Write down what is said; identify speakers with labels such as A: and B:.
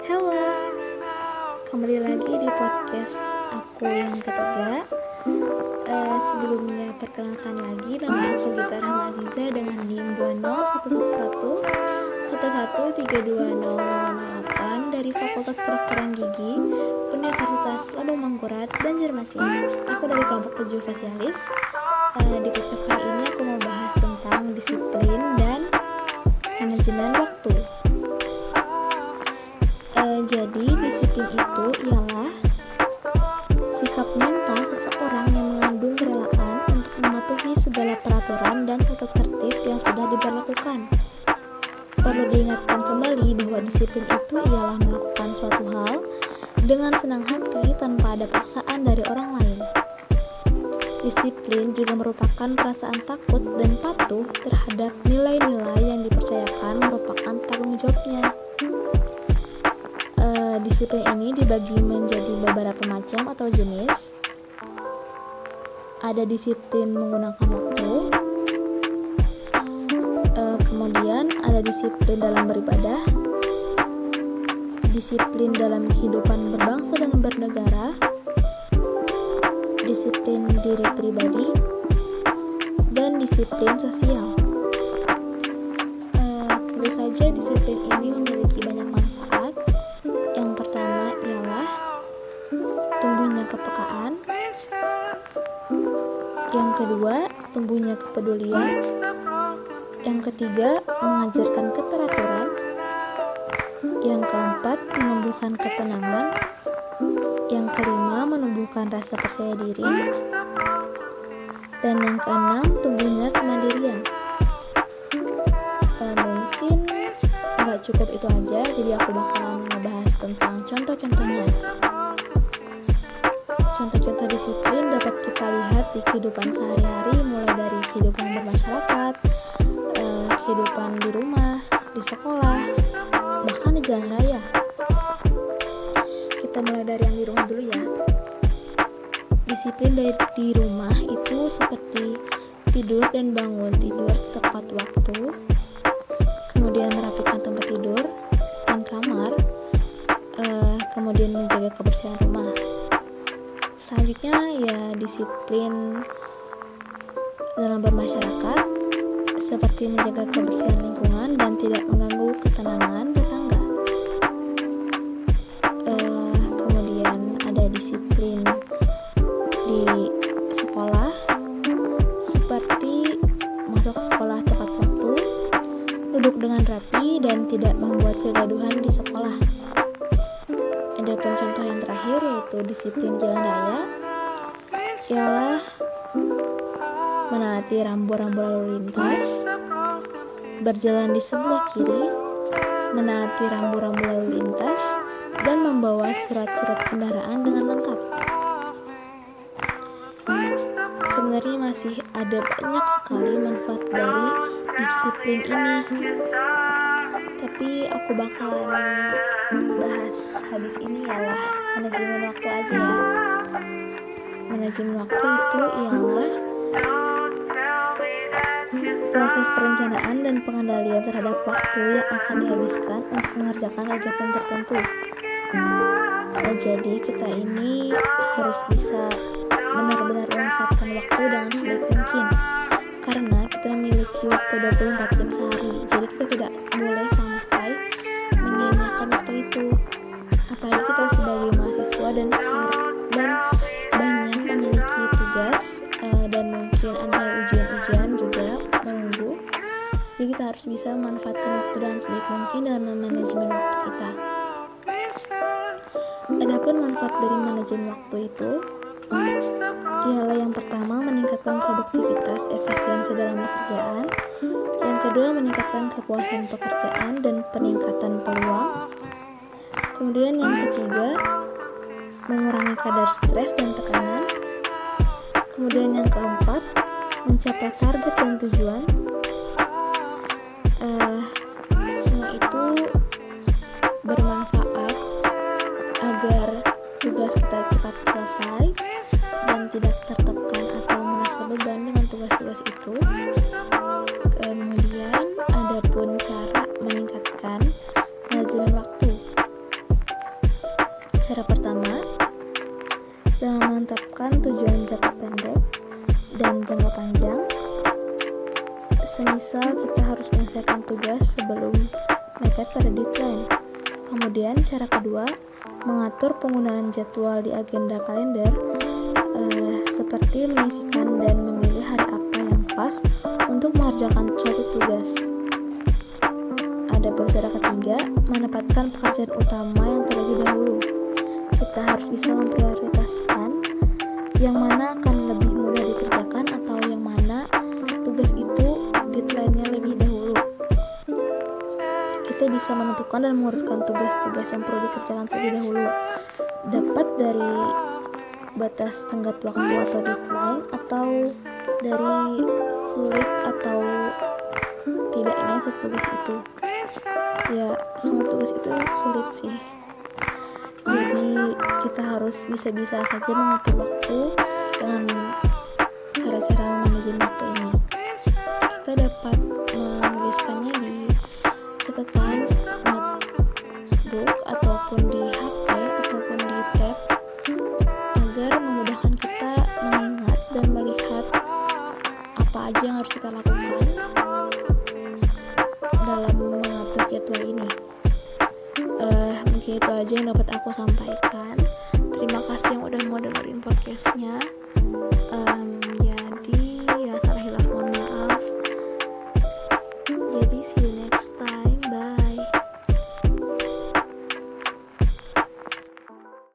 A: Halo, kembali lagi di podcast aku yang ketiga. Uh, sebelumnya perkenalkan lagi nama aku Gita Rahma Aziza dengan NIM 20111 1132008 dari Fakultas Kedokteran Gigi Universitas Labang Mangkurat Banjarmasin. Aku dari kelompok 7 Fasialis. Uh, di podcast kali ini aku mau bahas tentang disiplin dan manajemen waktu. Segala peraturan dan tata tertib yang sudah diberlakukan. Perlu diingatkan kembali bahwa disiplin itu ialah melakukan suatu hal dengan senang hati tanpa ada paksaan dari orang lain. Disiplin juga merupakan perasaan takut dan patuh terhadap nilai-nilai yang dipercayakan merupakan tanggung jawabnya. E, disiplin ini dibagi menjadi beberapa macam atau jenis. Ada disiplin menggunakan waktu, e, kemudian ada disiplin dalam beribadah, disiplin dalam kehidupan berbangsa dan bernegara, disiplin diri pribadi, dan disiplin sosial. Uh, tentu saja disiplin ini memiliki tumbuhnya kepedulian. Yang ketiga, mengajarkan keteraturan. Yang keempat, menumbuhkan ketenangan. Yang kelima, menumbuhkan rasa percaya diri. Dan yang keenam, tumbuhnya kemandirian. Uh, mungkin nggak cukup itu aja, jadi aku bakalan ngebahas tentang contoh-contohnya. Contoh-contoh disiplin dapat kita lihat di kehidupan sehari-hari, mulai dari kehidupan bermasyarakat, uh, kehidupan di rumah, di sekolah, bahkan di jalan raya. Kita mulai dari yang di rumah dulu ya. Disiplin dari di rumah itu seperti tidur dan bangun tidur tepat waktu kemudian merapikan tempat tidur dan kamar uh, kemudian menjaga kebersihan rumah selanjutnya ya disiplin dalam bermasyarakat seperti menjaga kebersihan lingkungan dan tidak mengganggu ketenangan tetangga disiplin di sekolah seperti masuk sekolah tepat waktu, duduk dengan rapi dan tidak membuat kegaduhan di sekolah. Ada pun contoh yang terakhir yaitu disiplin jalan raya ialah menaati rambu-rambu lalu lintas, berjalan di sebelah kiri, menaati rambu-rambu lalu lintas, dan membawa surat-surat kendaraan dengan lengkap. Sebenarnya masih ada banyak sekali manfaat dari disiplin ini. Tapi aku bakalan bahas habis ini ialah manajemen waktu aja ya. Manajemen waktu itu ialah proses perencanaan dan pengendalian terhadap waktu yang akan dihabiskan untuk mengerjakan kegiatan tertentu. Nah, jadi kita ini harus bisa benar-benar memanfaatkan waktu dengan sebaik mungkin karena kita memiliki waktu 24 jam sehari jadi kita dan dan banyak memiliki tugas uh, dan mungkin ada ujian-ujian juga menunggu. Jadi kita harus bisa memanfaatkan waktu dengan sebaik mungkin dalam manajemen waktu kita. Adapun manfaat dari manajemen waktu itu ialah yang pertama meningkatkan produktivitas efisiensi dalam pekerjaan, yang kedua meningkatkan kepuasan pekerjaan dan peningkatan peluang, kemudian yang ketiga mengurangi kadar stres dan tekanan, kemudian yang keempat mencapai target dan tujuan. Uh, semua itu bermanfaat agar tugas kita cepat selesai dan tidak tertekan atau merasa beban dengan tugas-tugas itu. Pendek dan jangka panjang. Semisal kita harus menyelesaikan tugas sebelum mepet pada deadline. Kemudian cara kedua, mengatur penggunaan jadwal di agenda kalender eh, seperti mengisikan dan memilih hari apa yang pas untuk mengerjakan suatu tugas. Ada cara ketiga, menempatkan pekerjaan utama yang terlebih dahulu. Kita harus bisa memprioritaskan yang mana akan lebih mudah dikerjakan atau yang mana tugas itu deadline-nya lebih dahulu. Kita bisa menentukan dan mengurutkan tugas-tugas yang perlu dikerjakan terlebih dahulu. Dapat dari batas tenggat waktu atau deadline atau dari sulit atau tidaknya satu tugas itu ya semua tugas itu sulit sih jadi kita harus bisa-bisa saja mengatur waktu dengan cara-cara manajemen waktu ini kita dapat menuliskannya di catatan notebook ataupun di HP ataupun di tab agar memudahkan kita mengingat dan melihat apa aja yang harus kita lakukan dalam mengatur jadwal ini. Mungkin itu aja yang dapat aku sampaikan. Terima kasih yang udah mau dengerin podcastnya. Um,